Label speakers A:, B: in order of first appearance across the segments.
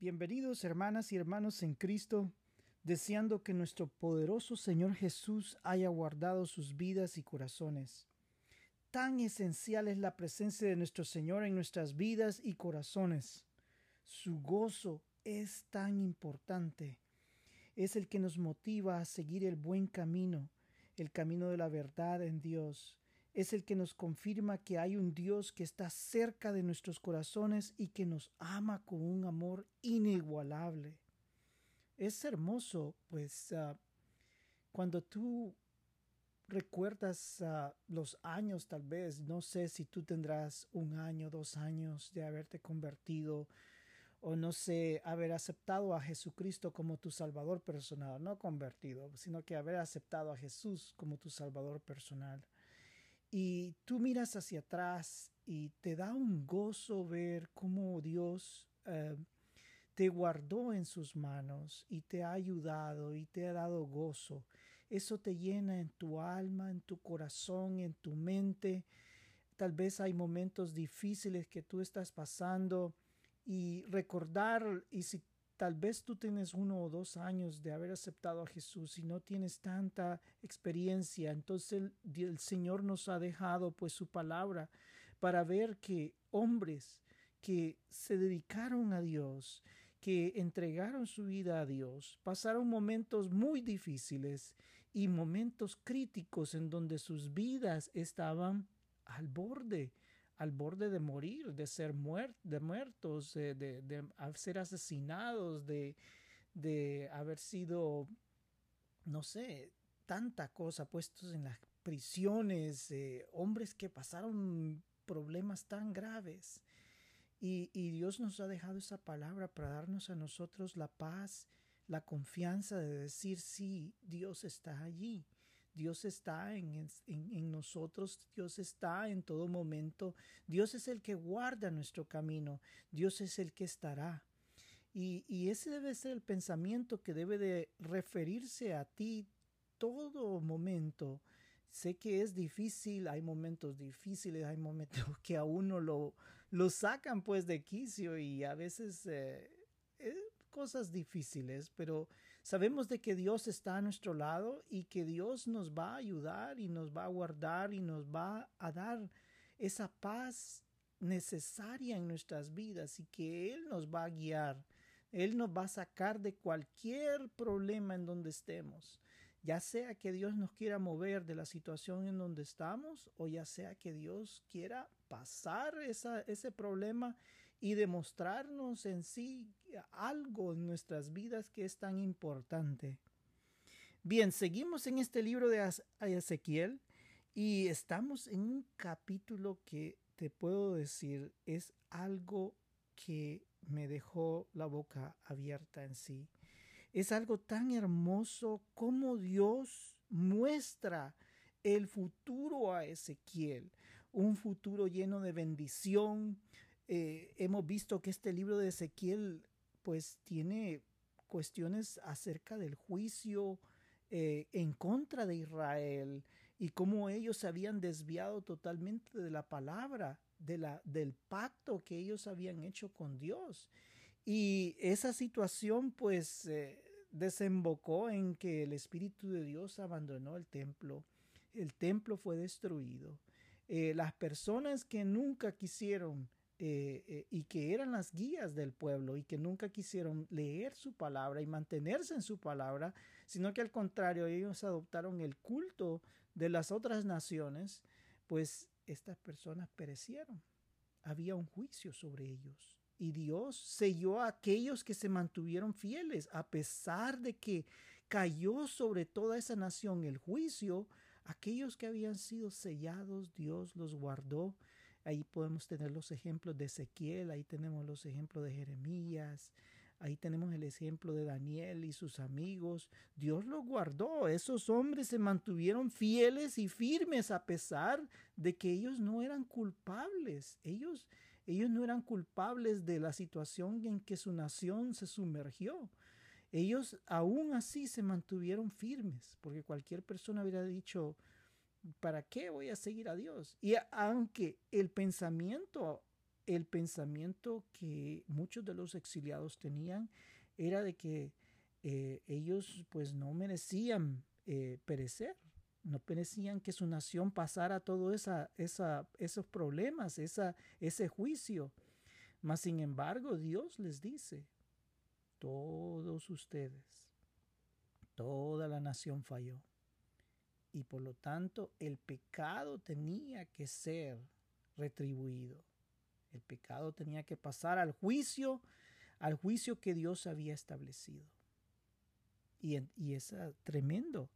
A: Bienvenidos hermanas y hermanos en Cristo, deseando que nuestro poderoso Señor Jesús haya guardado sus vidas y corazones. Tan esencial es la presencia de nuestro Señor en nuestras vidas y corazones. Su gozo es tan importante. Es el que nos motiva a seguir el buen camino, el camino de la verdad en Dios, es el que nos confirma que hay un Dios que está cerca de nuestros corazones y que nos ama con un amor inigualable. Es hermoso, pues, ah, cuando tú recuerdas uh, los años, tal vez, no sé si tú tendrás un año, dos años de haberte convertido, o no sé, haber aceptado a Jesucristo como tu Salvador personal, no convertido, sino que haber aceptado a Jesús como tu Salvador personal. Y tú miras hacia atrás y te da un gozo ver cómo Dios eh, te guardó en sus manos y te ha ayudado y te ha dado gozo. Eso te llena en tu alma, en tu corazón, en tu mente. Tal vez hay momentos difíciles que tú estás pasando y recordar y si Tal vez tú tienes uno o dos años de haber aceptado a Jesús y no tienes tanta experiencia. Entonces el, Señor nos ha dejado pues su palabra para ver que hombres que se dedicaron a Dios, que entregaron su vida a Dios, pasaron momentos muy difíciles y momentos críticos en donde sus vidas estaban al borde, al borde de morir, de ser de muertos, de, de, ser asesinados, de, de haber sido, no sé, tanta cosa, puestos en las prisiones, eh, hombres que pasaron problemas tan graves. Y, y, Dios nos ha dejado esa palabra para darnos a nosotros la paz, la confianza de decir, sí, Dios está allí. Dios está en, nosotros, Dios está en todo momento, Dios es el que guarda nuestro camino, Dios es el que estará. Y, y ese debe ser el pensamiento que debe de referirse a ti todo momento. Sé que es difícil, hay momentos difíciles, hay momentos que a uno lo, lo sacan pues de quicio y a veces eh, cosas difíciles, pero sabemos de que Dios está a nuestro lado y que Dios nos va a ayudar y nos va a guardar y nos va a dar esa paz necesaria en nuestras vidas y que Él nos va a guiar. Él nos va a sacar de cualquier problema en donde estemos, ya sea que Dios nos quiera mover de la situación en donde estamos o ya sea que Dios quiera pasar ese problema y demostrarnos en sí algo en nuestras vidas que es tan importante. Bien, seguimos en este libro de Ezequiel y estamos en un capítulo que te puedo decir es algo que me dejó la boca abierta en sí. Es algo tan hermoso como Dios muestra el futuro a Ezequiel, un futuro lleno de bendición, eh, hemos visto que este libro de Ezequiel pues tiene cuestiones acerca del juicio eh, en contra de Israel y cómo ellos se habían desviado totalmente de la palabra, de la, del pacto que ellos habían hecho con Dios. Y esa situación pues eh, desembocó en que el Espíritu de Dios abandonó el templo, el templo fue destruido. las personas que nunca quisieron eh, eh, y que eran las guías del pueblo y que nunca quisieron leer su palabra y mantenerse en su palabra, sino que al contrario ellos adoptaron el culto de las otras naciones, pues estas personas perecieron. Había un juicio sobre ellos. Y Dios selló a aquellos que se mantuvieron fieles, a pesar de que cayó sobre toda esa nación el juicio, aquellos que habían sido sellados, Dios los guardó Ahí podemos tener los ejemplos de Ezequiel, ahí tenemos los ejemplos de Jeremías, ahí tenemos el ejemplo de Daniel y sus amigos. Dios los guardó. Esos hombres se mantuvieron fieles y firmes a pesar de que ellos no eran culpables. Ellos, ellos no eran culpables de la situación en que su nación se sumergió. Ellos aún así se mantuvieron firmes, porque cualquier persona hubiera dicho, ¿para qué voy a seguir a Dios? Y aunque el pensamiento el pensamiento que muchos de los exiliados tenían era de que eh, ellos pues no merecían eh, perecer, no merecían que su nación pasara todos esa, esa, esos problemas, esa, ese juicio. Mas sin embargo Dios les dice, todos ustedes, toda la nación falló. Y por lo tanto el pecado tenía que ser retribuido. El pecado tenía que pasar al juicio, al juicio que Dios había establecido. Y, es tremendo.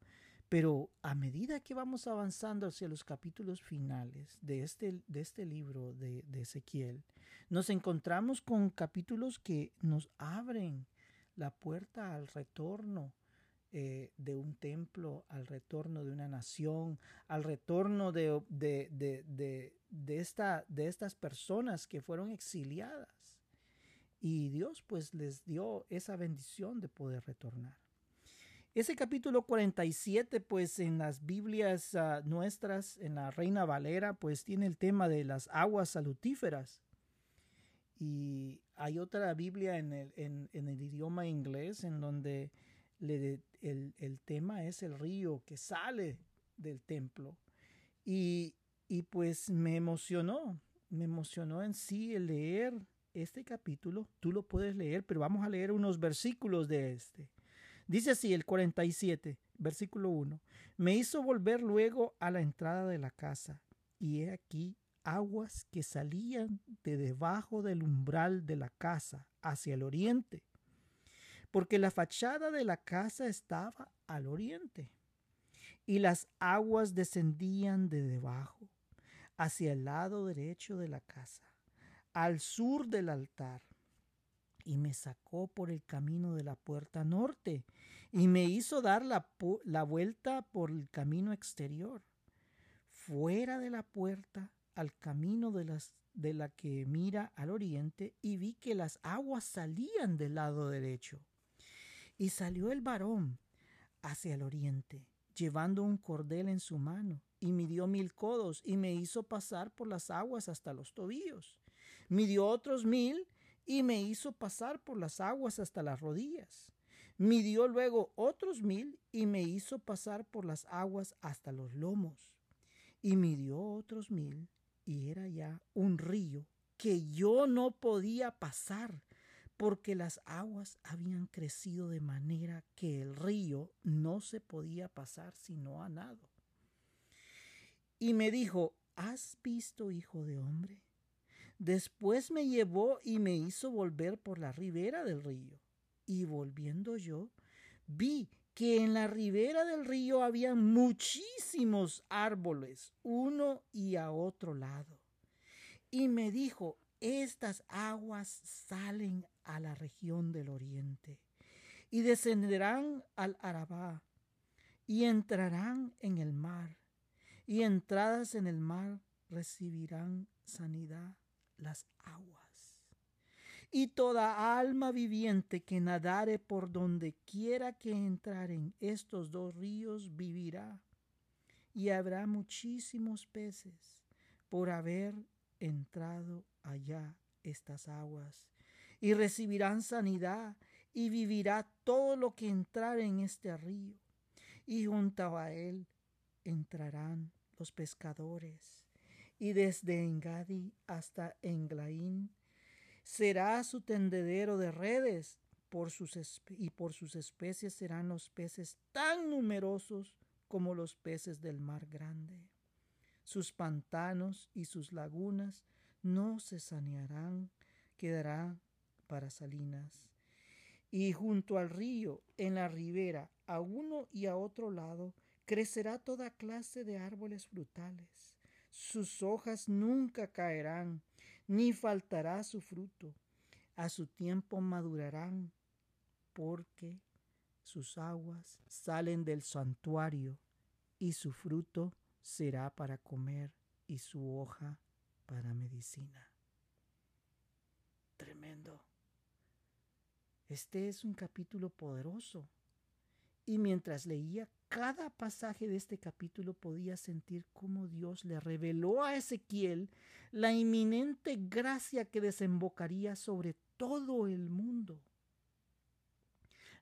A: Pero a medida que vamos avanzando hacia los capítulos finales de este, de este libro de Ezequiel, nos encontramos con capítulos que nos abren la puerta al retorno eh, de un templo, al retorno de una nación, al retorno de, de, de, de, esta, de estas personas que fueron exiliadas. Y Dios pues les dio esa bendición de poder retornar. Ese capítulo 47, pues en las Biblias uh, nuestras, en la Reina Valera, pues tiene el tema de las aguas salutíferas. Y hay otra Biblia en el, en el idioma inglés en donde el, el, tema es el río que sale del templo. Y, y pues me emocionó, me emocionó en sí el leer este capítulo. Tú lo puedes leer, pero vamos a leer unos versículos de este. Dice así el 47, versículo 1. Me hizo volver luego a la entrada de la casa, y he aquí aguas que salían de debajo del umbral de la casa hacia el oriente, porque la fachada de la casa estaba al oriente, y las aguas descendían de debajo hacia el lado derecho de la casa, al sur del altar, y me sacó por el camino de la puerta norte, y me hizo dar la, la vuelta por el camino exterior, fuera de la puerta al camino de, las, de la que mira al oriente y vi que las aguas salían del lado derecho. Y salió el varón hacia el oriente, llevando un cordel en su mano, y midió mil codos, y me hizo pasar por las aguas hasta los tobillos. Midió otros mil, y me hizo pasar por las aguas hasta las rodillas. Midió luego otros mil, y me hizo pasar por las aguas hasta los lomos. Y midió otros mil, y era ya un río que yo no podía pasar porque las aguas habían crecido de manera que el río no se podía pasar sino a nado. Y me dijo, ¿has visto, hijo de hombre? Después me llevó y me hizo volver por la ribera del río. Y volviendo yo, vi que en la ribera del río había muchísimos árboles, uno y a otro lado. Y me dijo, estas aguas salen a la región del oriente y descenderán al Arabá y entrarán en el mar y entradas en el mar recibirán sanidad las aguas y toda alma viviente que nadare por donde quiera que entraren estos dos ríos vivirá. Y habrá muchísimos peces por haber entrado allá estas aguas. Y recibirán sanidad y vivirá todo lo que entrar en este río. Y junto a él entrarán los pescadores. Y desde Engadi hasta Englaín será su tendedero de redes, y por sus especies serán los peces tan numerosos como los peces del mar grande. Sus pantanos y sus lagunas no se sanearán, quedará para salinas. Y junto al río, en la ribera, a uno y a otro lado, crecerá toda clase de árboles frutales. Sus hojas nunca caerán, ni faltará su fruto. A su tiempo madurarán, porque sus aguas salen del santuario, y su fruto será para comer, y su hoja para medicina. Tremendo. Este es un capítulo poderoso. Y mientras leía cada pasaje de este capítulo podía sentir cómo Dios le reveló a Ezequiel la inminente gracia que desembocaría sobre todo el mundo.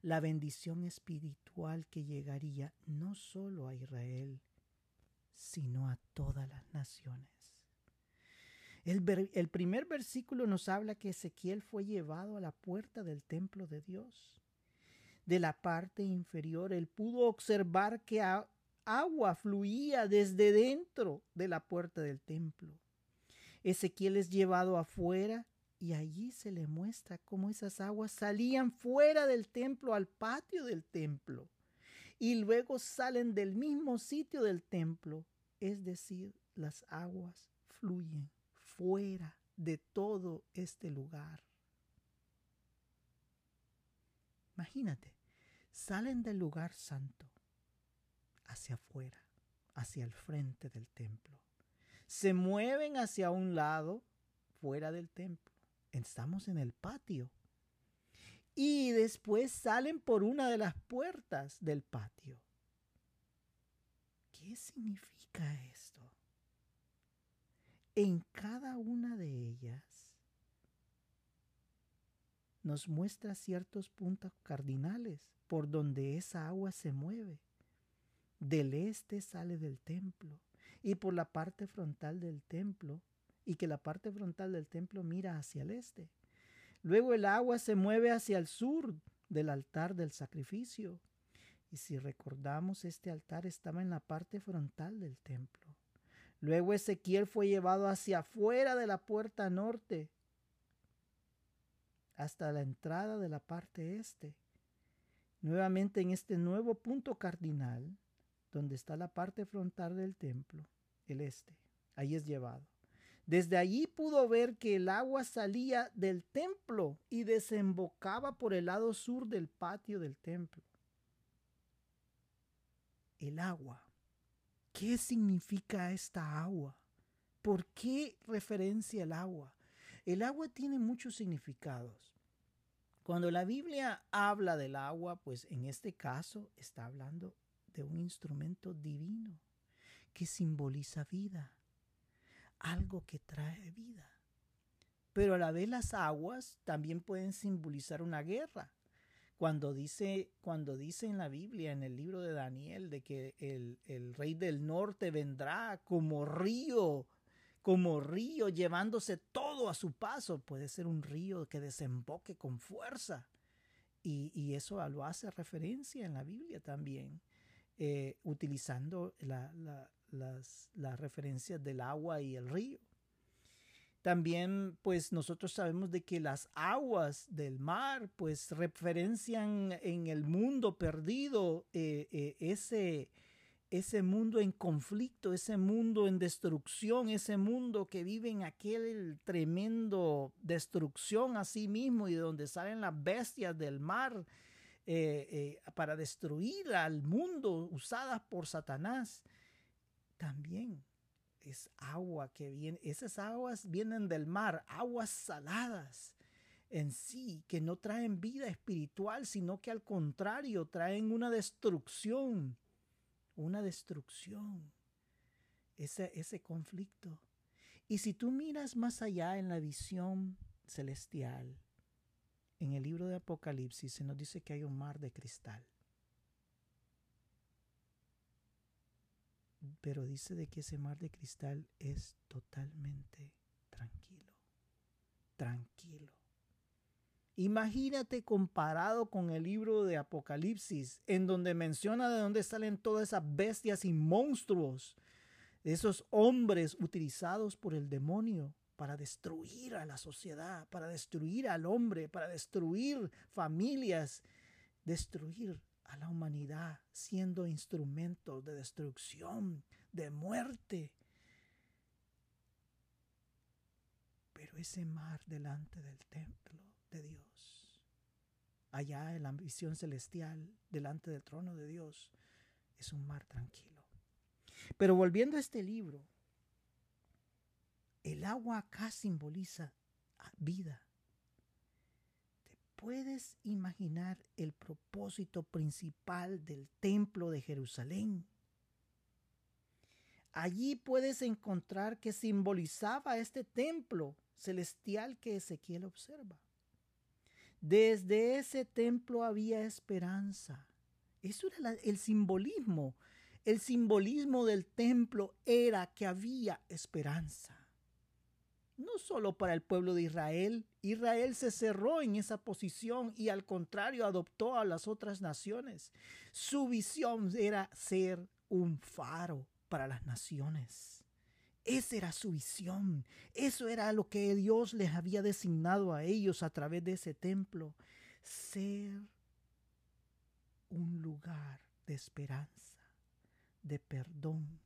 A: La bendición espiritual que llegaría no solo a Israel, sino a todas las naciones. El, primer versículo nos habla que Ezequiel fue llevado a la puerta del templo de Dios. De la parte inferior, él pudo observar que agua fluía desde dentro de la puerta del templo. Ezequiel es llevado afuera y allí se le muestra cómo esas aguas salían fuera del templo al patio del templo y luego salen del mismo sitio del templo, es decir, las aguas fluyen fuera de todo este lugar. Imagínate, salen del lugar santo hacia afuera, hacia el frente del templo. Se mueven hacia un lado, fuera del templo. Estamos en el patio. Y después salen por una de las puertas del patio. ¿Qué significa esto? En cada una de ellas nos muestra ciertos puntos cardinales por donde esa agua se mueve. Del este sale del templo y por la parte frontal del templo y que la parte frontal del templo mira hacia el este. Luego el agua se mueve hacia el sur del altar del sacrificio. Y si recordamos, este altar estaba en la parte frontal del templo. Luego Ezequiel fue llevado hacia afuera de la puerta norte hasta la entrada de la parte este nuevamente en este nuevo punto cardinal, donde está la parte frontal del templo, el este. Ahí es llevado. Desde allí pudo ver que el agua salía del templo y desembocaba por el lado sur del patio del templo. El agua. ¿Qué significa esta agua? ¿Por qué referencia el agua? El agua tiene muchos significados. Cuando la Biblia habla del agua, pues en este caso está hablando de un instrumento divino que simboliza vida, algo que trae vida. Pero a la vez las aguas también pueden simbolizar una guerra. Cuando dice, cuando dice en la Biblia, en el libro de Daniel, de que el, rey del norte vendrá como río como río llevándose todo a su paso. Puede ser un río que desemboque con fuerza. Y, eso lo hace referencia en la Biblia también, eh, utilizando las referencias del agua y el río. También, pues nosotros sabemos de que las aguas del mar, pues referencian en el mundo perdido eh, eh, ese, ese mundo en conflicto, ese mundo en destrucción, ese mundo que vive en aquel tremendo destrucción a sí mismo y de donde salen las bestias del mar eh, para destruir al mundo usadas por Satanás. También es agua que viene, esas aguas vienen del mar, aguas saladas en sí, que no traen vida espiritual, sino que al contrario traen una destrucción una destrucción, ese, ese conflicto. Y si tú miras más allá en la visión celestial, en el libro de Apocalipsis se nos dice que hay un mar de cristal. Pero dice de que ese mar de cristal es totalmente tranquilo. Tranquilo. Imagínate comparado con el libro de Apocalipsis, en donde menciona de dónde salen todas esas bestias y monstruos, esos hombres utilizados por el demonio para destruir a la sociedad, para destruir al hombre, para destruir familias, destruir a la humanidad, siendo instrumentos de destrucción, de muerte. Pero ese mar delante del templo de Dios allá en la visión celestial, delante del trono de Dios, es un mar tranquilo. Pero volviendo a este libro, el agua acá simboliza vida. Puedes imaginar el propósito principal del templo de Jerusalén. Allí puedes encontrar que simbolizaba este templo celestial que Ezequiel observa. Desde ese templo había esperanza. Eso era el simbolismo. El simbolismo del templo era que había esperanza. No solo para el pueblo de Israel. Israel se cerró en esa posición y al contrario adoptó a las otras naciones. Su visión era ser un faro para las naciones. Esa era su visión. Eso era lo que Dios les había designado a ellos a través de ese templo. Ser un lugar de esperanza, de perdón,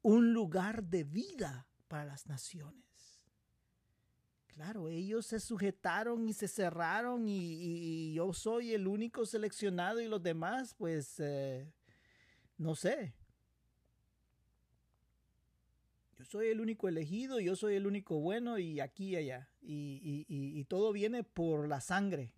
A: un lugar de vida para las naciones. Claro, ellos se sujetaron y se cerraron y, yo soy el único seleccionado y los demás, pues, eh, no sé, yo soy el único elegido, yo soy el único bueno y aquí y allá. Y, todo viene por la sangre.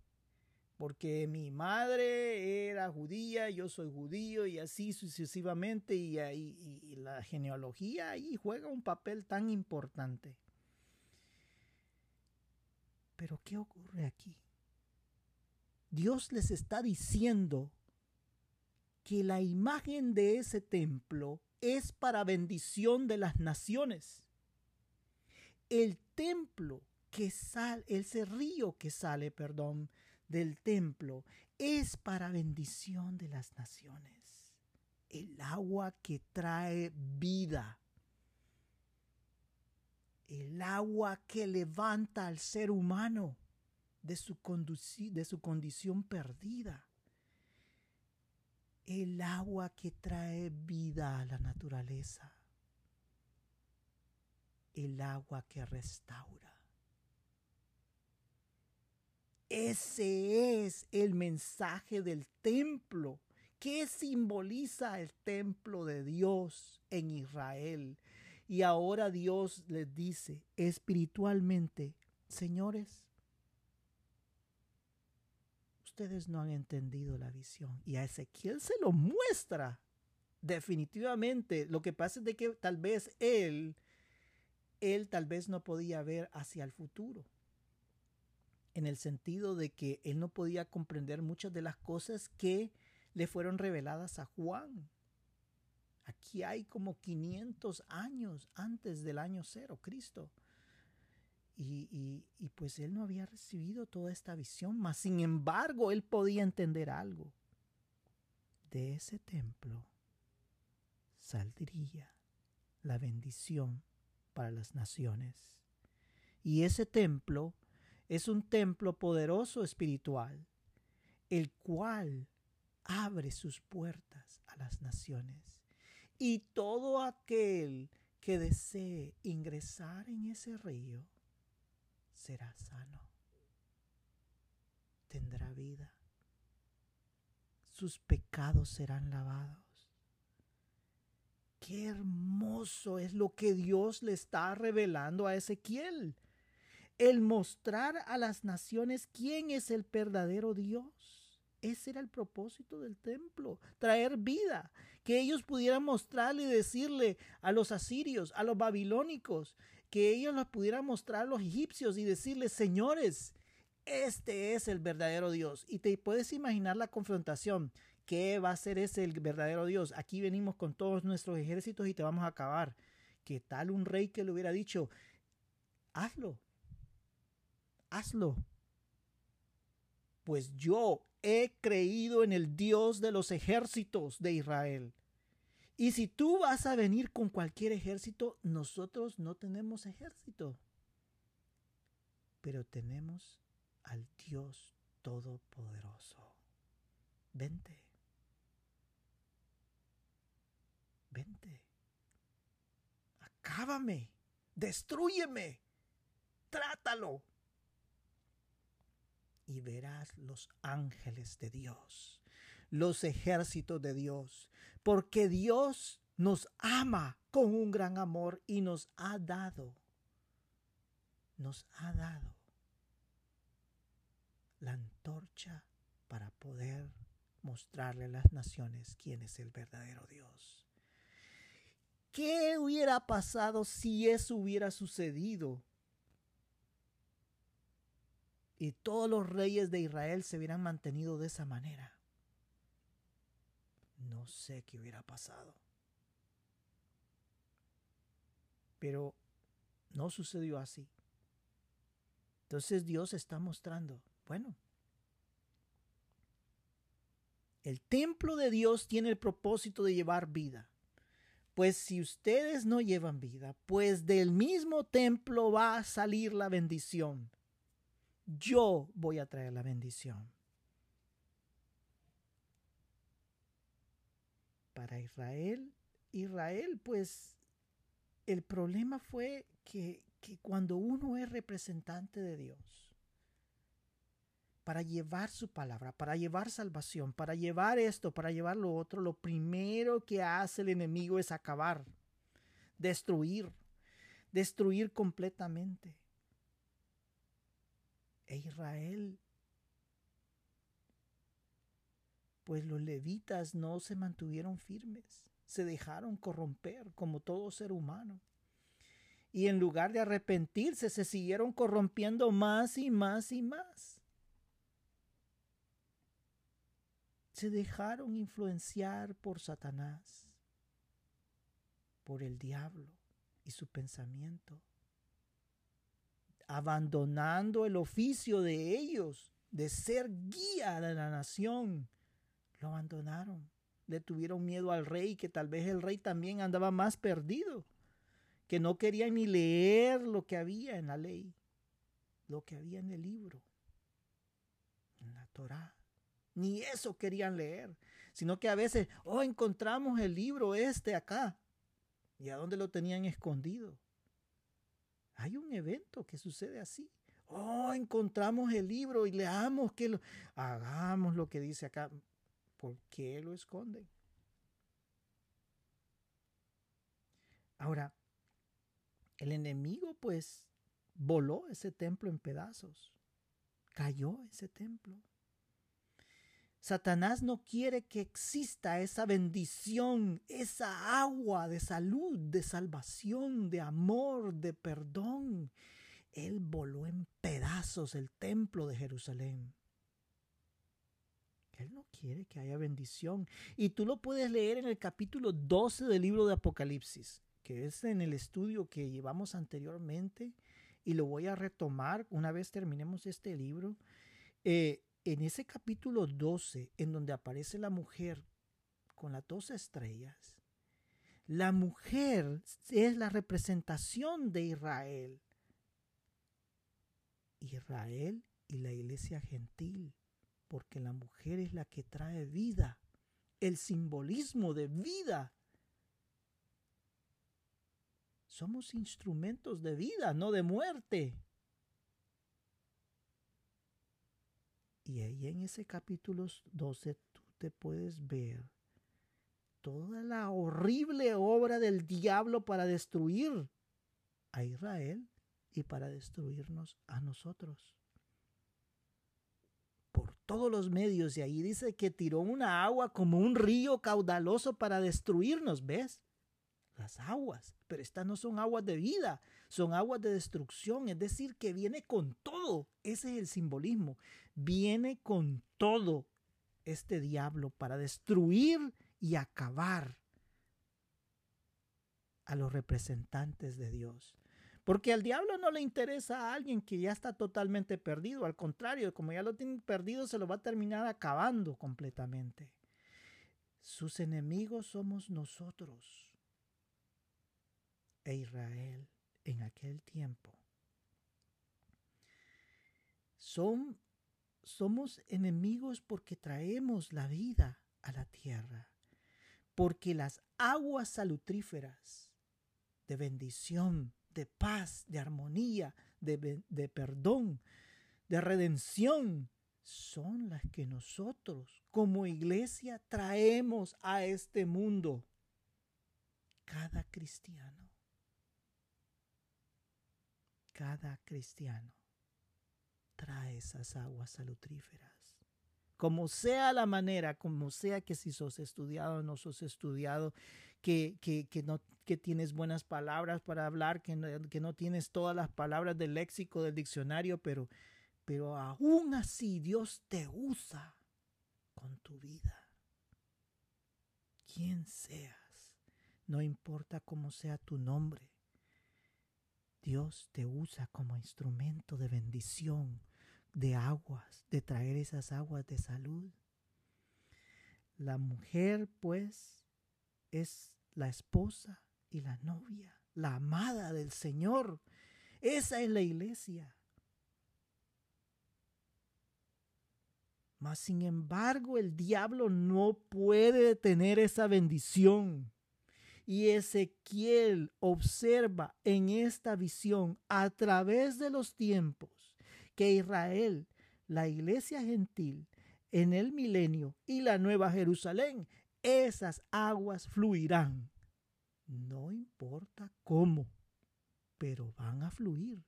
A: Porque mi madre era judía, yo soy judío y así sucesivamente. Y, y la genealogía ahí juega un papel tan importante. Pero ¿qué ocurre aquí? Dios les está diciendo que la imagen de ese templo es para bendición de las naciones. El templo que sale, ese río que sale, perdón, del templo es para bendición de las naciones. El agua que trae vida. El agua que levanta al ser humano de su, condición perdida el agua que trae vida a la naturaleza, el agua que restaura. Ese es el mensaje del templo. ¿Qué simboliza el templo de Dios en Israel? Y ahora Dios les dice espiritualmente, señores, ustedes no han entendido la visión. Y a Ezequiel se lo muestra. Definitivamente. Lo que pasa es de que tal vez él, él tal vez no podía ver hacia el futuro. En el sentido de que él no podía comprender muchas de las cosas que le fueron reveladas a Juan. Aquí hay como 500 años antes del año cero, Cristo. Y, pues él no había recibido toda esta visión, mas sin embargo él podía entender algo. De ese templo saldría la bendición para las naciones. Y ese templo es un templo poderoso espiritual, el cual abre sus puertas a las naciones. Y todo aquel que desee ingresar en ese río será sano, tendrá vida, sus pecados serán lavados. Qué hermoso es lo que Dios le está revelando a Ezequiel. El mostrar a las naciones quién es el verdadero Dios. Ese era el propósito del templo, traer vida, que ellos pudieran mostrarle y decirle a los asirios, a los babilónicos, que ellos los pudieran mostrar a los egipcios y decirles, señores, este es el verdadero Dios. Y te puedes imaginar la confrontación. ¿Qué va a ser ese el verdadero Dios? Aquí venimos con todos nuestros ejércitos y te vamos a acabar. ¿Qué tal un rey que le hubiera dicho, hazlo, hazlo? Pues yo he creído en el Dios de los ejércitos de Israel. Y si tú vas a venir con cualquier ejército, nosotros no tenemos ejército. Pero tenemos al Dios Todopoderoso. Vente. Vente. Acábame. Destrúyeme. Trátalo. Y verás los ángeles de Dios los ejércitos de Dios, porque Dios nos ama con un gran amor y nos ha dado, nos ha dado la antorcha para poder mostrarle a las naciones quién es el verdadero Dios. ¿Qué hubiera pasado si eso hubiera sucedido? Y todos los reyes de Israel se hubieran mantenido de esa manera. No sé qué hubiera pasado. Pero no sucedió así. Entonces Dios está mostrando, bueno, el templo de Dios tiene el propósito de llevar vida. Pues si ustedes no llevan vida, pues del mismo templo va a salir la bendición. Yo voy a traer la bendición. Para Israel, Israel, pues el problema fue que, que cuando uno es representante de Dios, para llevar su palabra, para llevar salvación, para llevar esto, para llevar lo otro, lo primero que hace el enemigo es acabar, destruir, destruir completamente. E Israel, pues los levitas no se mantuvieron firmes, se dejaron corromper como todo ser humano. Y en lugar de arrepentirse, se siguieron corrompiendo más y más y más. se dejaron influenciar por Satanás, por el diablo y su pensamiento, abandonando el oficio de ellos de ser guía de la nación. Lo abandonaron, le tuvieron miedo al rey, que tal vez el rey también andaba más perdido, que no quería ni leer lo que había en la ley, lo que había en el libro, en la Torá ni eso querían leer, sino que a veces, oh, encontramos el libro este acá. ¿Y a dónde lo tenían escondido? Hay un evento que sucede así. Oh, encontramos el libro y leamos que lo... Hagamos lo que dice acá. ¿Por qué lo esconden? Ahora, el enemigo pues voló ese templo en pedazos. Cayó ese templo. Satanás no quiere que exista esa bendición, esa agua de salud, de salvación, de amor, de perdón. Él voló en pedazos el templo de Jerusalén. Él no quiere que haya bendición. Y tú lo puedes leer en el capítulo 12 del libro de Apocalipsis, que es en el estudio que llevamos anteriormente. Y lo voy a retomar una vez terminemos este libro. Eh, en ese capítulo 12, en donde aparece la mujer con las dos estrellas, la mujer es la representación de Israel. Israel y la iglesia gentil, porque la mujer es la que trae vida, el simbolismo de vida. Somos instrumentos de vida, no de muerte. Y ahí en ese capítulo 12 tú te puedes ver toda la horrible obra del diablo para destruir a Israel y para destruirnos a nosotros. Por todos los medios. Y ahí dice que tiró una agua como un río caudaloso para destruirnos, ¿ves? Las aguas. Pero estas no son aguas de vida, son aguas de destrucción. Es decir, que viene con todo. Ese es el simbolismo viene con todo este diablo para destruir y acabar a los representantes de Dios. Porque al diablo no le interesa a alguien que ya está totalmente perdido. Al contrario, como ya lo tiene perdido, se lo va a terminar acabando completamente. Sus enemigos somos nosotros e Israel en aquel tiempo. Somos enemigos porque traemos la vida a la tierra, porque las aguas salutríferas de bendición, de paz, de armonía, de, de perdón, de redención, son las que nosotros como iglesia traemos a este mundo. Cada cristiano. Cada cristiano trae esas aguas salutríferas. Como sea la manera, como sea que si sos estudiado o no sos estudiado, que, que, no, que tienes buenas palabras para hablar, que no, que no tienes todas las palabras del léxico, del diccionario, pero, pero aún así Dios te usa con tu vida. Quien seas, no importa cómo sea tu nombre, Dios te usa como instrumento de bendición, de aguas, de traer esas aguas de salud. La mujer, pues, es la esposa y la novia, la amada del Señor. Esa es la iglesia. Mas, sin embargo, el diablo no puede tener esa bendición. Y Ezequiel observa en esta visión a través de los tiempos que Israel, la iglesia gentil, en el milenio y la nueva Jerusalén, esas aguas fluirán. No importa cómo, pero van a fluir.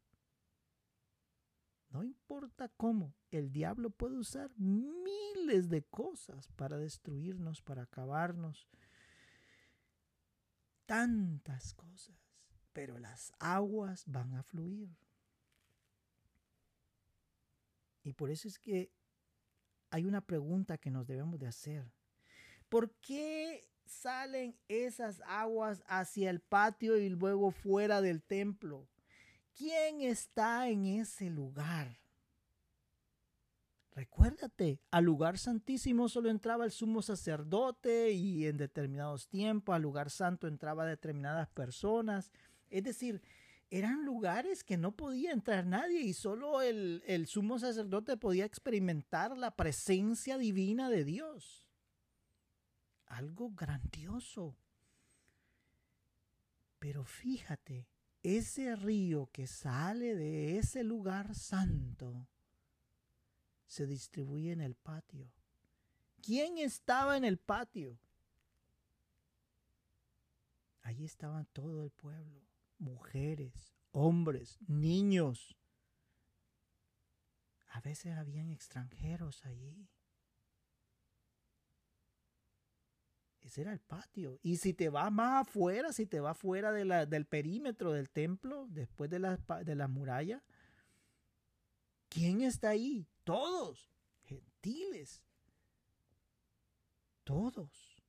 A: No importa cómo, el diablo puede usar miles de cosas para destruirnos, para acabarnos, tantas cosas, pero las aguas van a fluir. Y por eso es que hay una pregunta que nos debemos de hacer. ¿Por qué salen esas aguas hacia el patio y luego fuera del templo? ¿Quién está en ese lugar? Recuérdate, al lugar santísimo solo entraba el sumo sacerdote y en determinados tiempos al lugar santo entraba determinadas personas. Es decir, eran lugares que no podía entrar nadie y solo el, el sumo sacerdote podía experimentar la presencia divina de Dios. Algo grandioso. Pero fíjate, ese río que sale de ese lugar santo se distribuye en el patio. ¿Quién estaba en el patio? Allí estaban todo el pueblo, mujeres, hombres, niños. A veces habían extranjeros allí. Ese era el patio. Y si te vas más afuera, si te vas fuera de del perímetro del templo, después de la, de la muralla, ¿quién está ahí? Todos, gentiles. Todos.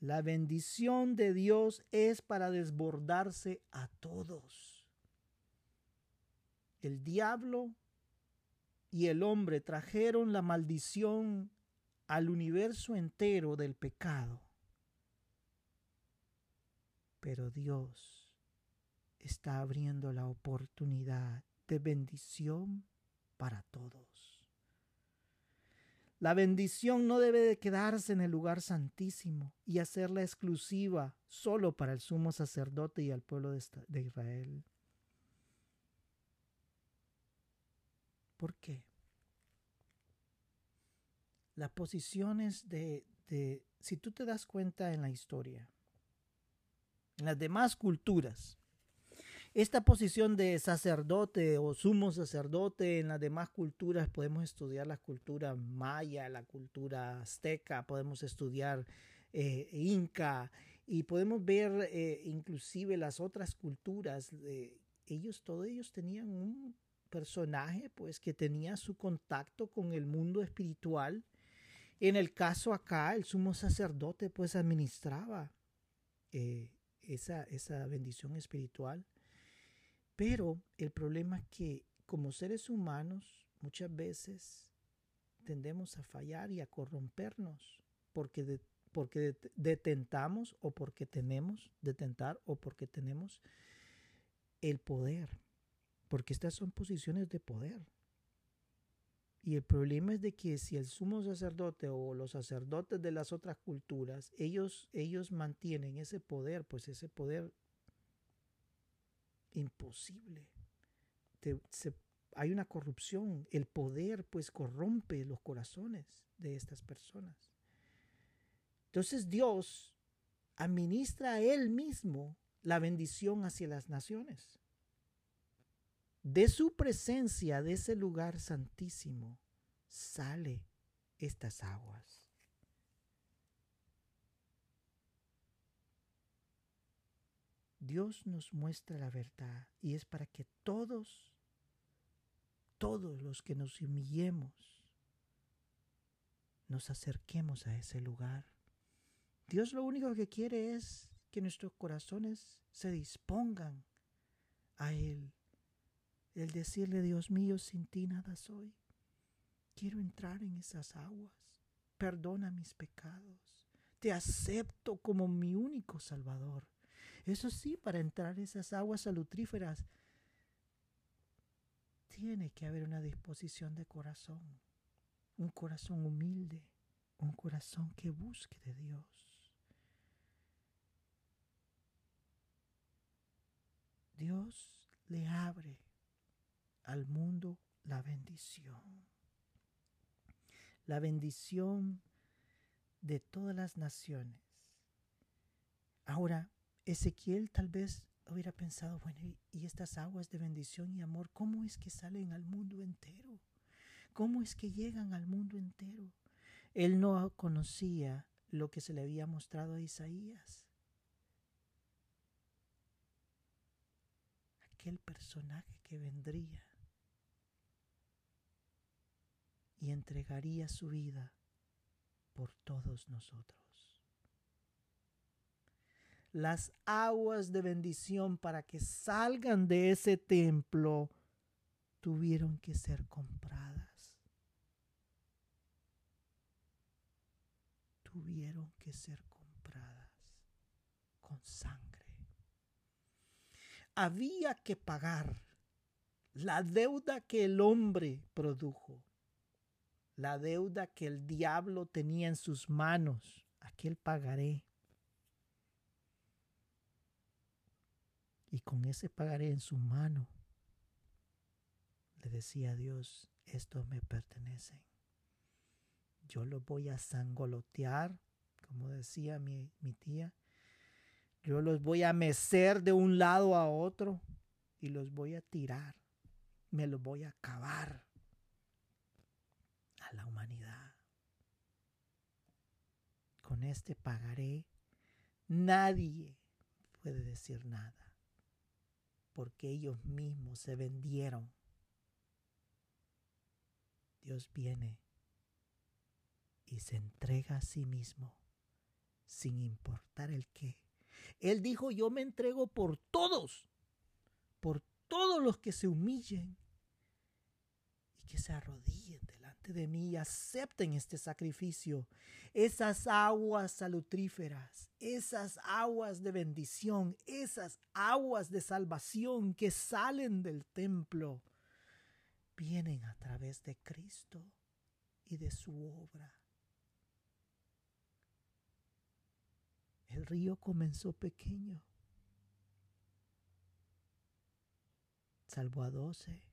A: La bendición de Dios es para desbordarse a todos. El diablo y el hombre trajeron la maldición al universo entero del pecado. Pero Dios está abriendo la oportunidad de bendición para todos. La bendición no debe de quedarse en el lugar santísimo y hacerla exclusiva solo para el sumo sacerdote y al pueblo de, Israel. ¿Por qué? Las posiciones de, de, si tú te das cuenta en la historia, en las demás culturas, esta posición de sacerdote o sumo sacerdote en las demás culturas, podemos estudiar la cultura maya, la cultura azteca, podemos estudiar eh, inca y podemos ver eh, inclusive las otras culturas. ellos, todos ellos tenían un personaje pues que tenía su contacto con el mundo espiritual. En el caso acá, el sumo sacerdote pues administraba eh, esa, esa bendición espiritual. Pero el problema es que como seres humanos muchas veces tendemos a fallar y a corrompernos porque, porque detentamos o porque tenemos detentar o porque tenemos el poder, porque estas son posiciones de poder. Y el problema es de que si el sumo sacerdote o los sacerdotes de las otras culturas, ellos, ellos mantienen ese poder, pues ese poder imposible. hay una corrupción. El poder pues corrompe los corazones de estas personas. Entonces Dios administra a Él mismo la bendición hacia las naciones. de su presencia, de ese lugar santísimo, sale estas aguas. Dios nos muestra la verdad y es para que todos, todos los que nos humillemos, nos acerquemos a ese lugar. Dios lo único que quiere es que nuestros corazones se dispongan a Él. El decirle, Dios mío, sin ti nada soy. Quiero entrar en esas aguas. Perdona mis pecados. Te acepto como mi único Salvador. Eso sí, para entrar en esas aguas salutríferas, tiene que haber una disposición de corazón. Un corazón humilde. Un corazón que busque de Dios. Dios le abre al mundo la bendición. La bendición de todas las naciones. Ahora, Ezequiel tal vez hubiera pensado, bueno, ¿y estas aguas de bendición y amor, cómo es que salen al mundo entero? ¿Cómo es que llegan al mundo entero? Él no conocía lo que se le había mostrado a Isaías. aquel personaje que vendría y entregaría su vida por todos nosotros. Las aguas de bendición para que salgan de ese templo tuvieron que ser compradas. Tuvieron que ser compradas con sangre había que pagar la deuda que el hombre produjo, la deuda que el diablo tenía en sus manos, aquel pagaré. Y con ese pagaré en su mano, le decía a Dios, estos me pertenecen. Yo los voy a sangolotear, como decía mi, mi tía, yo los voy a mecer de un lado a otro y los voy a tirar. Me los voy a acabar a la humanidad. Con este pagaré. Nadie puede decir nada porque ellos mismos se vendieron. Dios viene y se entrega a sí mismo sin importar el qué. Él dijo, yo me entrego por todos, por todos los que se humillen y que se arrodillen de mí y acepten este sacrificio. Esas aguas salutríferas, esas aguas de bendición, esas aguas de salvación que salen del templo, vienen a través de Cristo y de su obra. El río comenzó pequeño. Salvó a doce.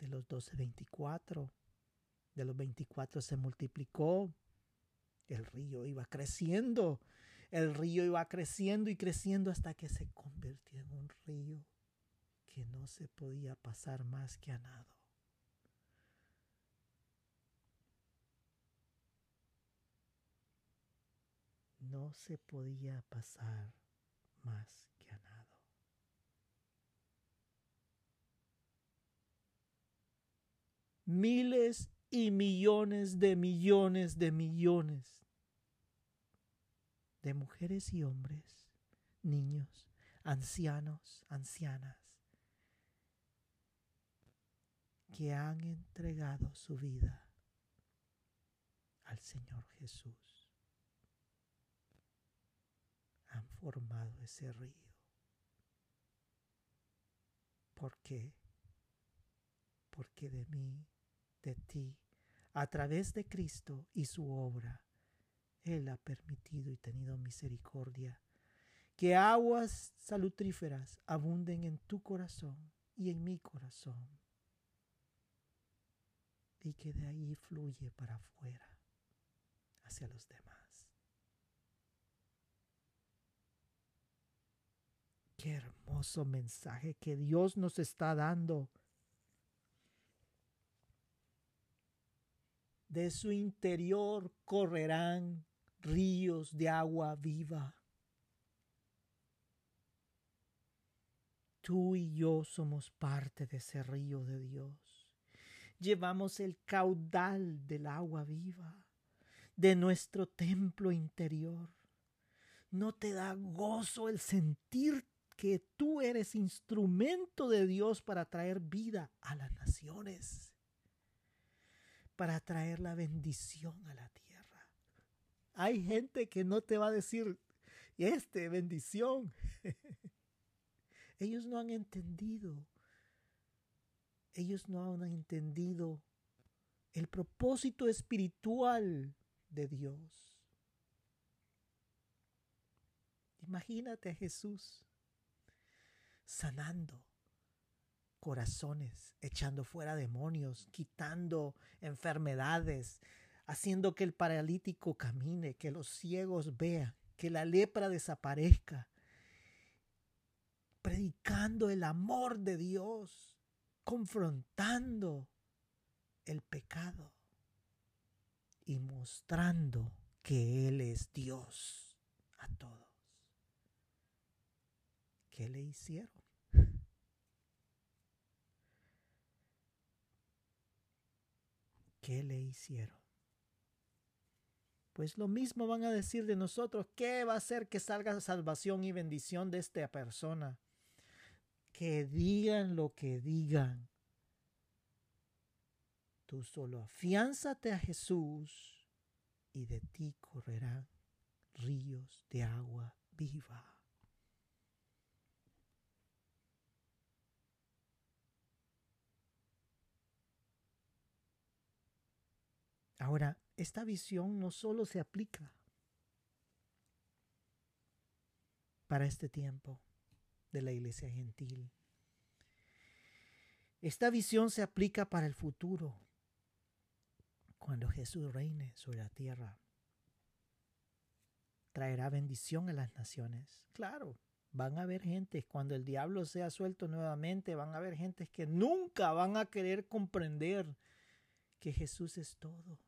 A: De los doce, veinticuatro. De los veinticuatro se multiplicó. El río iba creciendo. El río iba creciendo y creciendo hasta que se convirtió en un río que no se podía pasar más que a nado. no se podía pasar más que a nado. Miles y millones de millones de millones de mujeres y hombres, niños, ancianos, ancianas, que han entregado su vida al Señor Jesús han formado ese río. ¿Por qué? Porque de mí, de ti, a través de Cristo y su obra, Él ha permitido y tenido misericordia que aguas salutríferas abunden en tu corazón y en mi corazón y que de ahí fluye para afuera hacia los demás. Qué hermoso mensaje que Dios nos está dando. De su interior correrán ríos de agua viva. Tú y yo somos parte de ese río de Dios. Llevamos el caudal del agua viva de nuestro templo interior. ¿No te da gozo el sentir que tú eres instrumento de Dios para traer vida a las naciones? Para traer la bendición a la tierra. Hay gente que no te va a decir, este, bendición. Ellos no han entendido. Ellos no han entendido el propósito espiritual de Dios. Imagínate a Jesús sanando corazones, echando fuera demonios, quitando enfermedades, haciendo que el paralítico camine, que los ciegos vean, que la lepra desaparezca, predicando el amor de Dios, confrontando el pecado y mostrando que Él es Dios a todos. ¿Qué le hicieron? ¿Qué le hicieron? Pues lo mismo van a decir de nosotros. ¿Qué va a hacer que salga salvación y bendición de esta persona? que digan lo que digan. Tú solo afiánzate a Jesús y de ti correrán ríos de agua viva. Ahora, esta visión no solo se aplica para este tiempo, de la iglesia gentil. Esta visión se aplica para el futuro, cuando Jesús reine sobre la tierra. Traerá bendición a las naciones. Claro, van a haber gente, cuando el diablo sea suelto nuevamente, van a haber gentes que nunca van a querer comprender que Jesús es todo.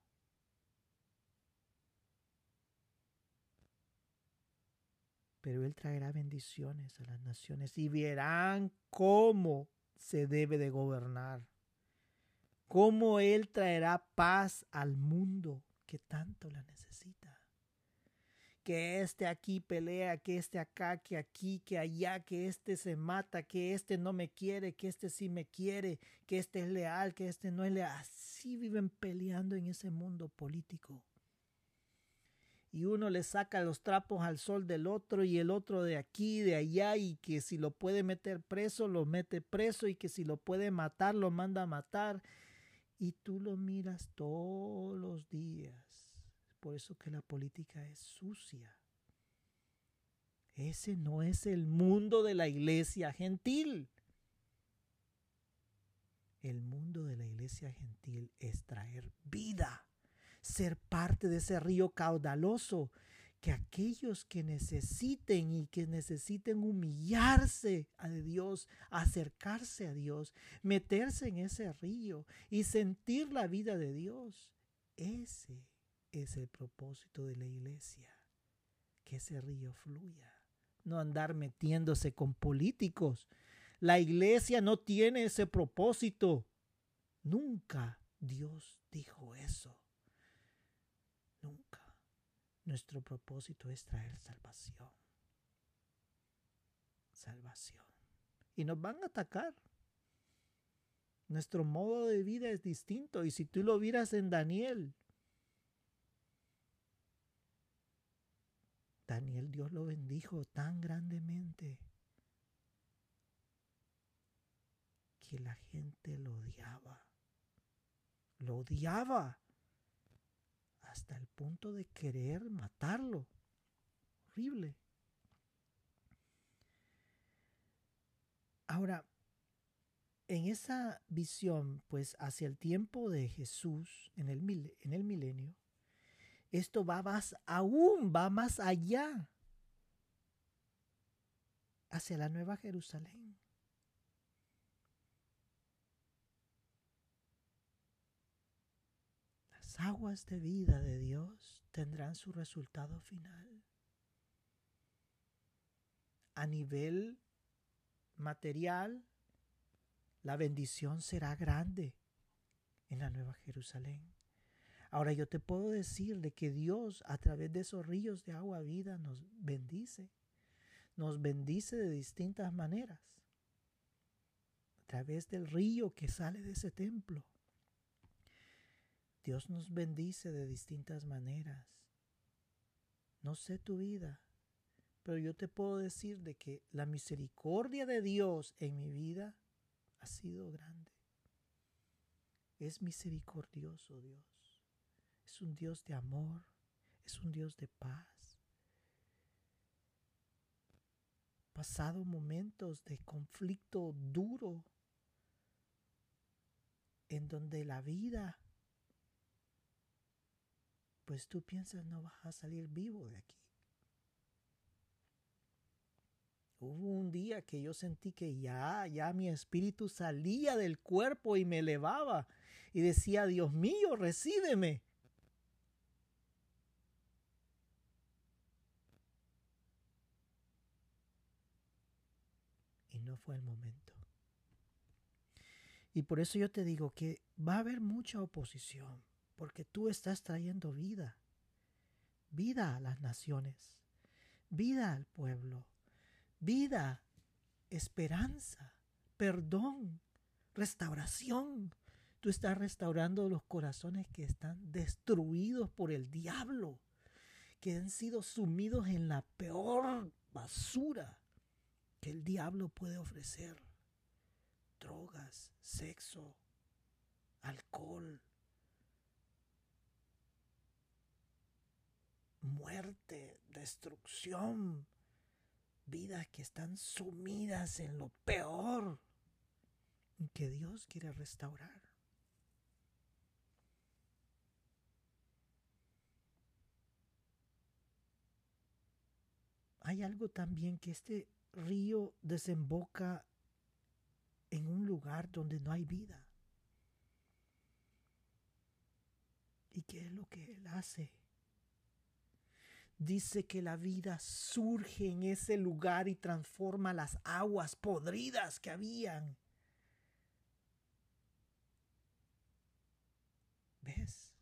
A: Pero Él traerá bendiciones a las naciones y verán cómo se debe de gobernar, cómo Él traerá paz al mundo que tanto la necesita. Que este aquí pelea, que este acá, que aquí, que allá, que este se mata, que este no me quiere, que este sí me quiere, que este es leal, que este no es leal. Así viven peleando en ese mundo político y uno le saca los trapos al sol del otro y el otro de aquí, de allá, y que si lo puede meter preso, lo mete preso, y que si lo puede matar, lo manda a matar. Y tú lo miras todos los días. Por eso que la política es sucia. Ese no es el mundo de la iglesia gentil. El mundo de la iglesia gentil es traer vida ser parte de ese río caudaloso, que aquellos que necesiten y que necesiten humillarse a Dios, acercarse a Dios, meterse en ese río y sentir la vida de Dios, ese es el propósito de la iglesia, que ese río fluya, no andar metiéndose con políticos. La iglesia no tiene ese propósito. Nunca Dios dijo eso. Nunca. Nuestro propósito es traer salvación. Salvación. Y nos van a atacar. Nuestro modo de vida es distinto. Y si tú lo vieras en Daniel, Daniel Dios lo bendijo tan grandemente que la gente lo odiaba. Lo odiaba hasta el punto de querer matarlo. Horrible. Ahora, en esa visión, pues hacia el tiempo de Jesús, en el, en el milenio, esto va más aún, va más allá. hacia la nueva Jerusalén. Las aguas de vida de Dios tendrán su resultado final. A nivel material, la bendición será grande en la Nueva Jerusalén. Ahora yo te puedo decir de que Dios a través de esos ríos de agua vida nos bendice. Nos bendice de distintas maneras. A través del río que sale de ese templo. Dios nos bendice de distintas maneras. No sé tu vida, pero yo te puedo decir de que la misericordia de Dios en mi vida ha sido grande. Es misericordioso Dios. Es un Dios de amor, es un Dios de paz. Pasado momentos de conflicto duro en donde la vida, pues tú piensas no vas a salir vivo de aquí. Hubo un día que yo sentí que ya, ya mi espíritu salía del cuerpo y me elevaba y decía, Dios mío, recíbeme. no fue el momento. Y por eso yo te digo que va a haber mucha oposición, porque tú estás trayendo vida, vida a las naciones, vida al pueblo, vida, esperanza, perdón, restauración. Tú estás restaurando los corazones que están destruidos por el diablo, que han sido sumidos en la peor basura que el diablo puede ofrecer. Drogas, sexo, alcohol, muerte, destrucción, vidas que están sumidas en lo peor que Dios quiere restaurar. Hay algo también que este río desemboca en un lugar donde no hay vida. ¿Y qué es lo que él hace? Dice que la vida surge en ese lugar y transforma las aguas podridas que habían. ¿Ves?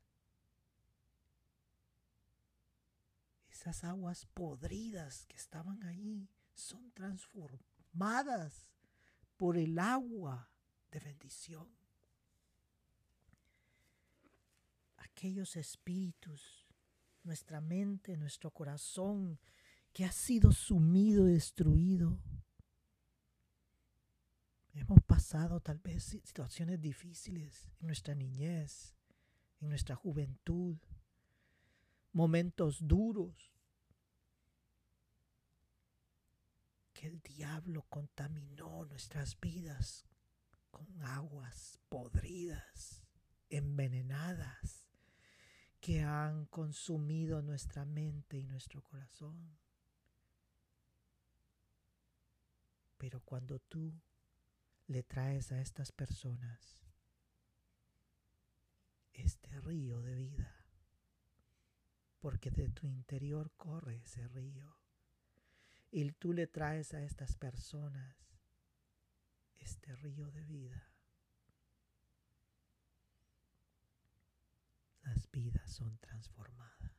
A: Esas aguas podridas que estaban ahí son transformadas por el agua de bendición. Aquellos espíritus, nuestra mente, nuestro corazón, que ha sido sumido y destruido. Hemos pasado tal vez situaciones difíciles en nuestra niñez, en nuestra juventud, momentos duros, el diablo contaminó nuestras vidas con aguas podridas, envenenadas, que han consumido nuestra mente y nuestro corazón. Pero cuando tú le traes a estas personas este río de vida, porque de tu interior corre ese río, y tú le traes a estas personas este río de vida. Vidas son transformadas.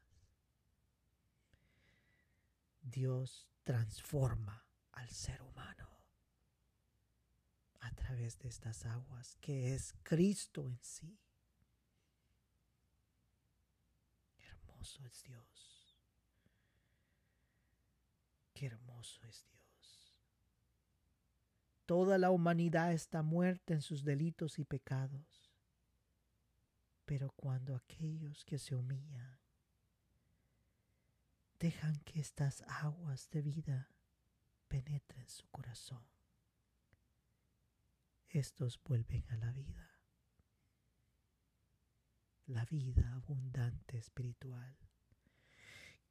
A: Dios transforma al ser humano a través de estas aguas que es Cristo en sí. Hermoso es Dios hermoso es Dios. Toda la humanidad está muerta en sus delitos y pecados. Pero cuando aquellos que se humillan dejan que estas aguas de vida penetren su corazón, estos vuelven a la vida, la vida abundante espiritual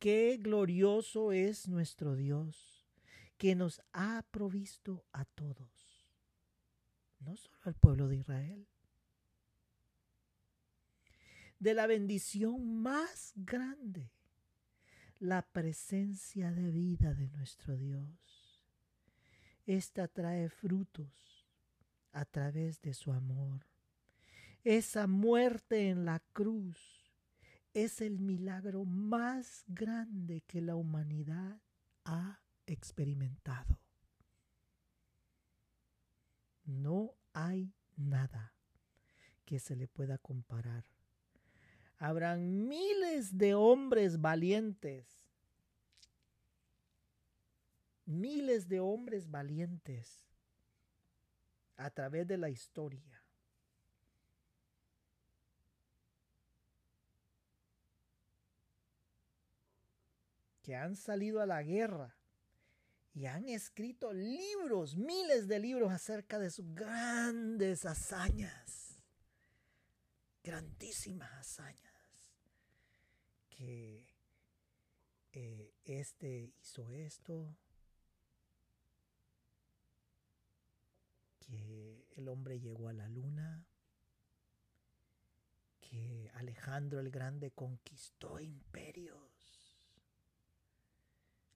A: Qué glorioso es nuestro Dios. que nos ha provisto a todos, no solo al pueblo de Israel, de la bendición más grande, la presencia de vida de nuestro Dios. Esta trae frutos a través de su amor. Esa muerte en la cruz es el milagro más grande que la humanidad ha experimentado. No hay nada que se le pueda comparar. Habrán miles de hombres valientes, miles de hombres valientes a través de la historia. Que han salido a la guerra y han escrito libros, miles de libros acerca de sus grandes hazañas, grandísimas hazañas, que eh, este hizo esto, que el hombre llegó a la luna, que Alejandro el Grande conquistó imperios.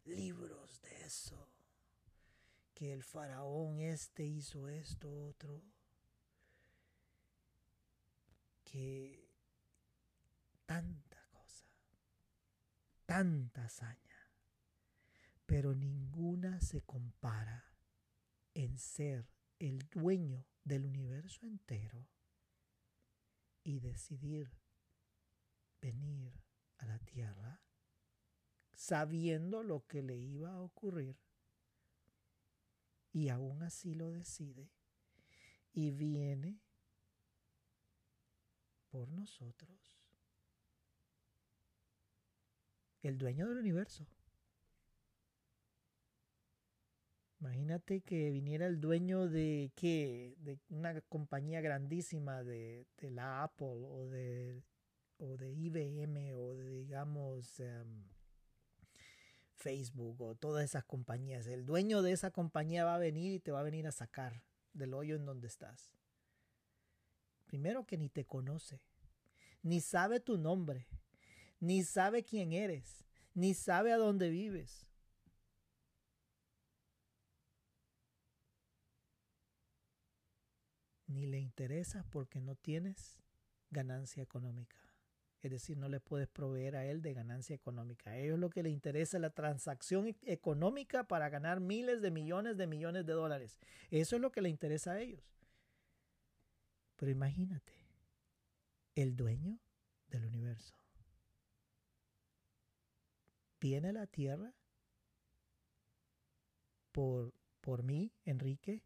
A: Libros de eso, que el faraón este hizo esto otro, que cosa, tanta hazaña, pero ninguna se compara en ser el dueño del universo entero y decidir venir a la tierra sabiendo lo que le iba a ocurrir. Y aún así lo decide y viene por nosotros. El dueño del universo. Imagínate que viniera el dueño de qué, de una compañía grandísima de, de la Apple o de, o de IBM o de digamos em, Facebook o todas esas compañías. El dueño de esa compañía va a venir y te va a venir a sacar del hoyo en donde estás. Primero que ni te conoce, ni sabe tu nombre, ni sabe quién eres, ni sabe a dónde vives. Ni le interesa porque no tienes ganancia económica. Es decir, no le puedes proveer a él de ganancia económica. A ellos lo que les interesa es la transacción e-, económica para ganar miles de millones de millones de dólares. Eso es lo que le interesa a ellos. Pero imagínate, el dueño del universo viene a la tierra por, por mí, Enrique,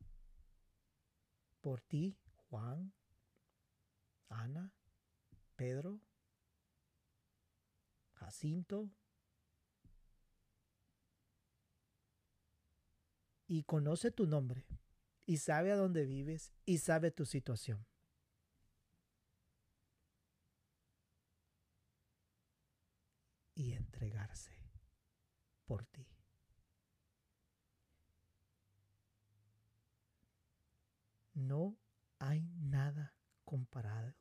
A: por ti, Juan, Ana, Pedro, Jacinto. Y conoce tu nombre, y sabe a dónde vives, y sabe tu situación. Y entregarse por ti. No hay nada comparado.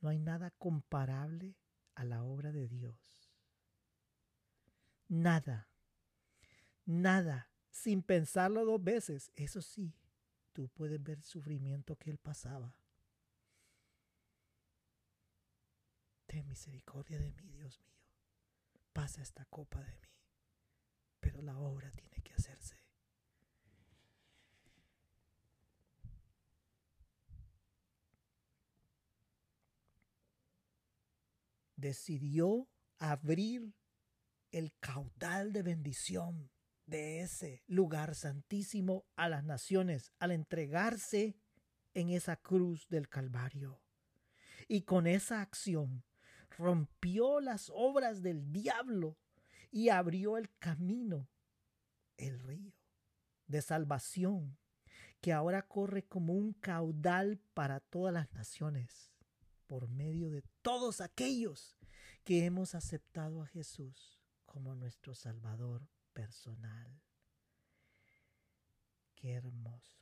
A: No hay nada comparable a la obra de Dios. Nada, nada, sin pensarlo dos veces. Eso sí, tú puedes ver el sufrimiento que él pasaba. Ten misericordia de mí, Dios mío. Pasa esta copa de mí. Pero la obra tiene que hacerse. decidió abrir el caudal de bendición de ese lugar santísimo a las naciones al entregarse en esa cruz del Calvario. Y con esa acción rompió las obras del diablo y abrió el camino, el río de salvación, que ahora corre como un caudal para todas las naciones por medio de todos aquellos que hemos aceptado a Jesús como nuestro Salvador personal. Qué hermoso.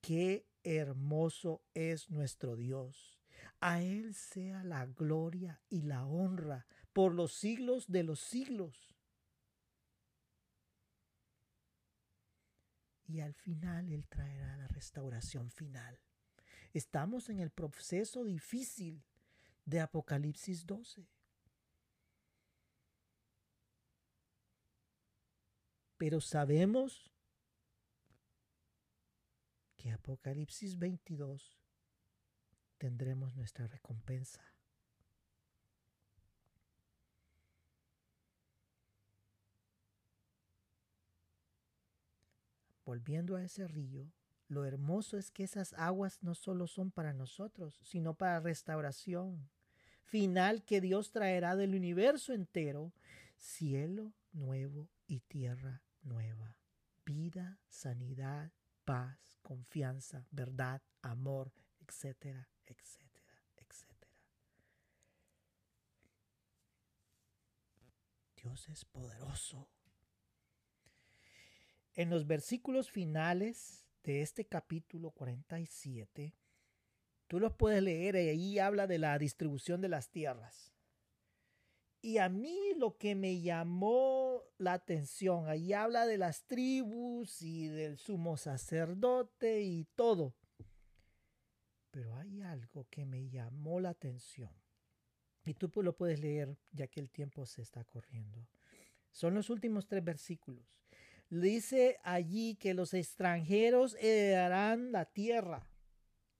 A: Qué hermoso es nuestro Dios. A Él sea la gloria y la honra por los siglos de los siglos. Y al final Él traerá la restauración final. Estamos en el proceso difícil de Apocalipsis 12. Pero sabemos que Apocalipsis 22 tendremos nuestra recompensa. Volviendo a ese río, lo hermoso es que esas aguas no solo son para nosotros, sino para restauración final que Dios traerá del universo entero, cielo nuevo y tierra nueva, vida, sanidad, paz, confianza, verdad, amor, etcétera, etcétera, etcétera. Dios es poderoso. En los versículos finales de este capítulo 47, tú los puedes leer y ahí habla de la distribución de las tierras. Y a mí lo que me llamó la atención, ahí habla de las tribus y del sumo sacerdote y todo. Pero hay algo que me llamó la atención. Y tú lo puedes leer ya que el tiempo se está corriendo. Son los últimos tres versículos. Dice allí que los extranjeros heredarán la tierra.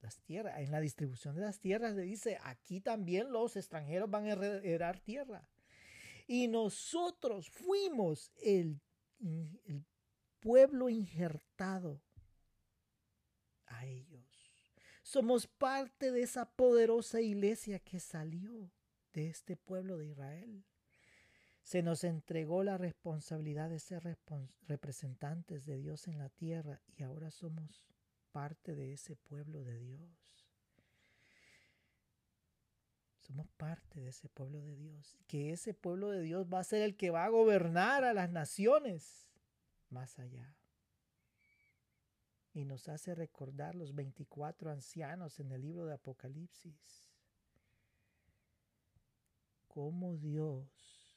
A: Las tierras, en la distribución de las tierras le dice, aquí también los extranjeros van a heredar tierra. Y nosotros fuimos el, el pueblo injertado a ellos. Somos parte de esa poderosa iglesia que salió de este pueblo de Israel. Se nos entregó la responsabilidad de ser representantes de Dios en la tierra y ahora somos parte de ese pueblo de Dios. Somos parte de ese pueblo de Dios. Que ese pueblo de Dios va a ser el que va a gobernar a las naciones más allá. Y nos hace recordar los 24 ancianos en el libro de Apocalipsis. Cómo Dios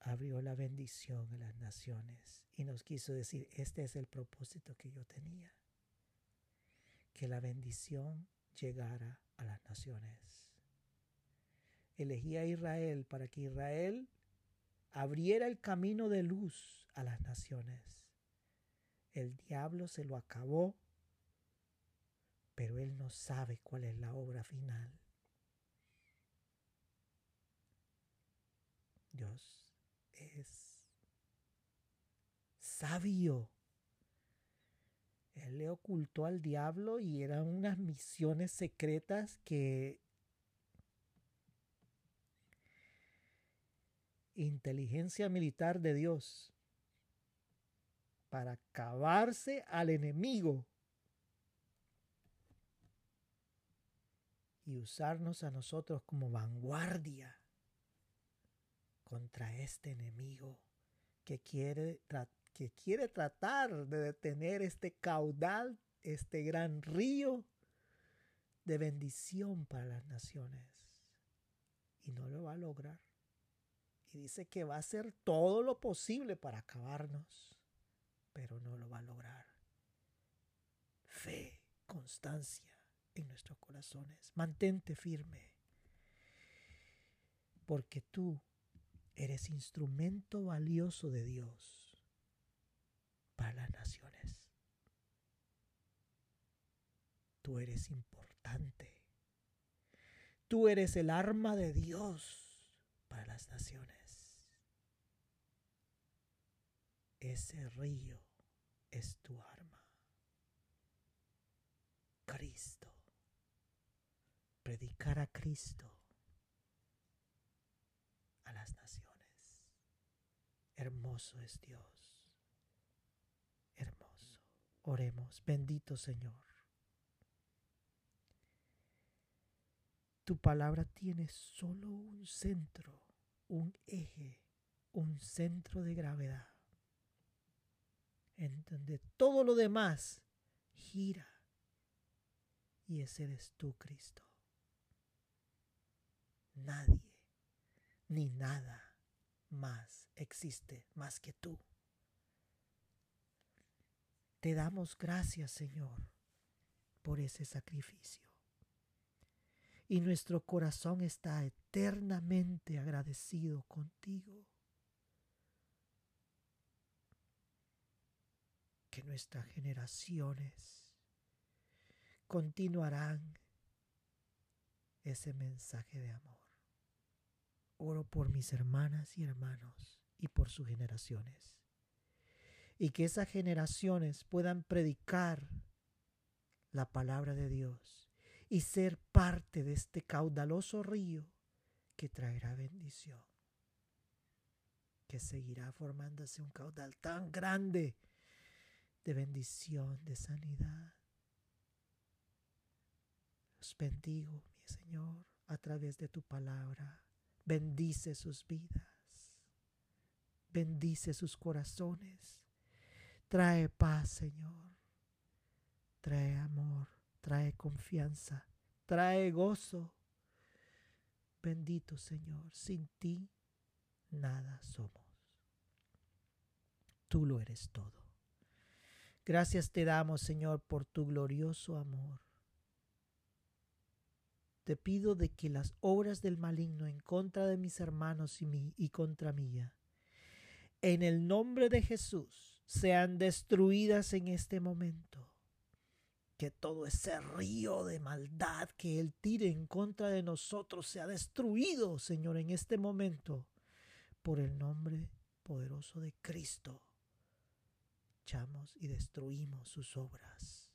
A: abrió la bendición a las naciones y nos quiso decir, este es el propósito que yo tenía. Que la bendición llegara a las naciones elegí a Israel para que Israel abriera el camino de luz a las naciones. El diablo se lo acabó, pero él no sabe cuál es la obra final. Dios es sabio. Él le ocultó al diablo y eran unas misiones secretas que inteligencia militar de Dios para acabarse al enemigo y usarnos a nosotros como vanguardia contra este enemigo que quiere, que quiere tratar de detener este caudal, este gran río de bendición para las naciones. Y no lo va a lograr y dice que va a hacer todo lo posible para acabarnos, pero no lo va a lograr. Fe, constancia en nuestros corazones. Mantente firme, porque tú eres instrumento valioso de Dios para las naciones. Tú eres importante. Tú eres el arma de Dios para las naciones. Ese río es tu arma. Cristo. Predicar a Cristo a las naciones. Hermoso es Dios. Hermoso. Oremos. Bendito Señor. Tu palabra tiene solo un centro, un eje un centro de gravedad en donde todo lo demás gira. Y ese eres tú, Cristo. Nadie ni nada más existe más que tú. Te damos gracias, Señor, por ese sacrificio. Y nuestro corazón está eternamente agradecido contigo. Que nuestras generaciones continuarán ese mensaje de amor. Oro por mis hermanas y hermanos y por sus generaciones y que esas generaciones puedan predicar la palabra de Dios y ser parte de este caudaloso río que traerá bendición, que seguirá formándose un caudal tan grande de bendición, de sanidad. Los bendigo, mi Señor, a través de tu palabra. Bendice sus vidas. Bendice sus corazones. Trae paz, Señor. Trae amor, trae confianza, trae gozo. Bendito Señor, sin ti nada somos. Tú lo eres todo. Gracias te damos, Señor, por tu glorioso amor. Te pido de que las obras del maligno en contra de mis hermanos y, mí, y contra mía, en el nombre de Jesús, sean destruidas en este momento. Que todo ese río de maldad que Él tire en contra de nosotros sea destruido, Señor, en este momento, por el nombre poderoso de Cristo. Y destruimos sus obras.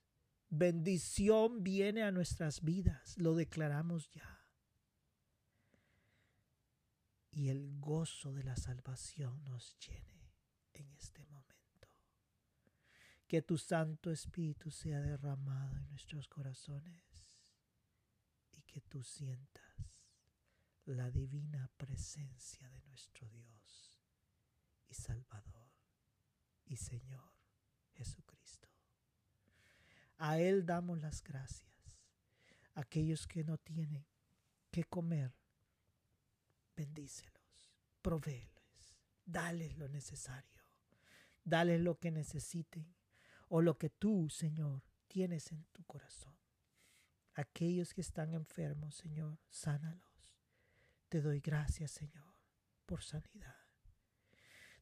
A: Bendición viene a nuestras vidas, lo declaramos ya. Y el gozo de la salvación nos llene en este momento que tu Santo Espíritu sea derramado en nuestros corazones y que tú sientas la divina presencia de nuestro Dios y Salvador y Señor Jesucristo. A Él damos las gracias. Aquellos que no tienen que comer, bendícelos, provéeles, dales lo necesario, dales lo que necesiten o lo que tú, Señor, tienes en tu corazón. Aquellos que están enfermos, Señor, sánalos. Te doy gracias, Señor, por sanidad.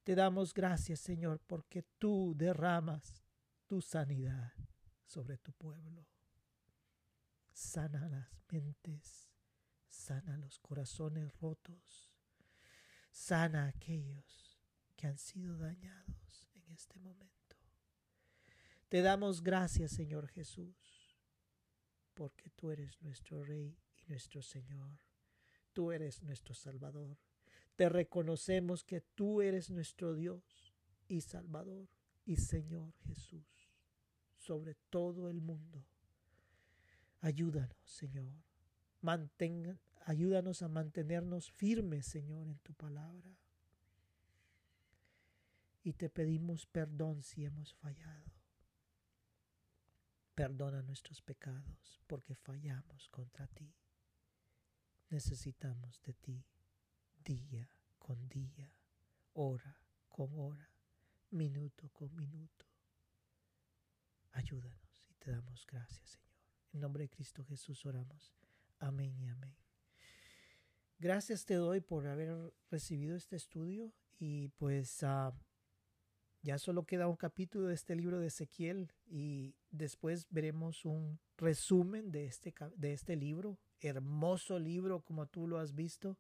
A: Te damos gracias, Señor, porque tú derramas tu sanidad sobre tu pueblo. Sana las mentes, sana los corazones rotos, sana a aquellos que han sido dañados en este momento. Te damos gracias, Señor Jesús, porque tú eres nuestro Rey y nuestro Señor. Tú eres nuestro Salvador. Te reconocemos que tú eres nuestro Dios y Salvador y Señor Jesús sobre todo el mundo. Ayúdanos, Señor. Ayúdanos a mantenernos firmes, Señor, en tu palabra. Y te pedimos perdón si hemos fallado. Perdona nuestros pecados porque fallamos contra ti. Necesitamos de ti día con día, hora con hora, minuto con minuto. Ayúdanos y te damos gracias, Señor. En nombre de Cristo Jesús oramos. Amén y amén. Gracias te doy por haber recibido este estudio y pues uh, ya solo queda un capítulo de este libro de Ezequiel y después veremos un resumen de este, de este libro, hermoso libro como tú lo has visto.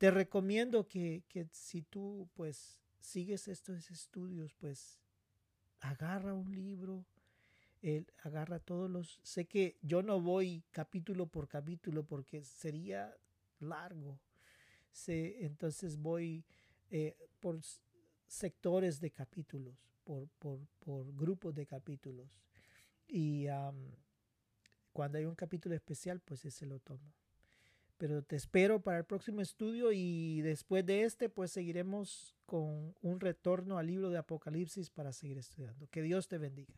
A: Te recomiendo que, que si tú pues sigues estos estudios, pues agarra un libro, agarra todos los... Sé que yo no voy capítulo por capítulo porque sería largo. Sé, entonces voy eh, por sectores de capítulos, por, por, por grupos de capítulos. Y cuando hay un capítulo especial, pues ese lo tomo. Pero te espero para el próximo estudio y después de este pues seguiremos con un retorno al libro de Apocalipsis para seguir estudiando. Que Dios te bendiga.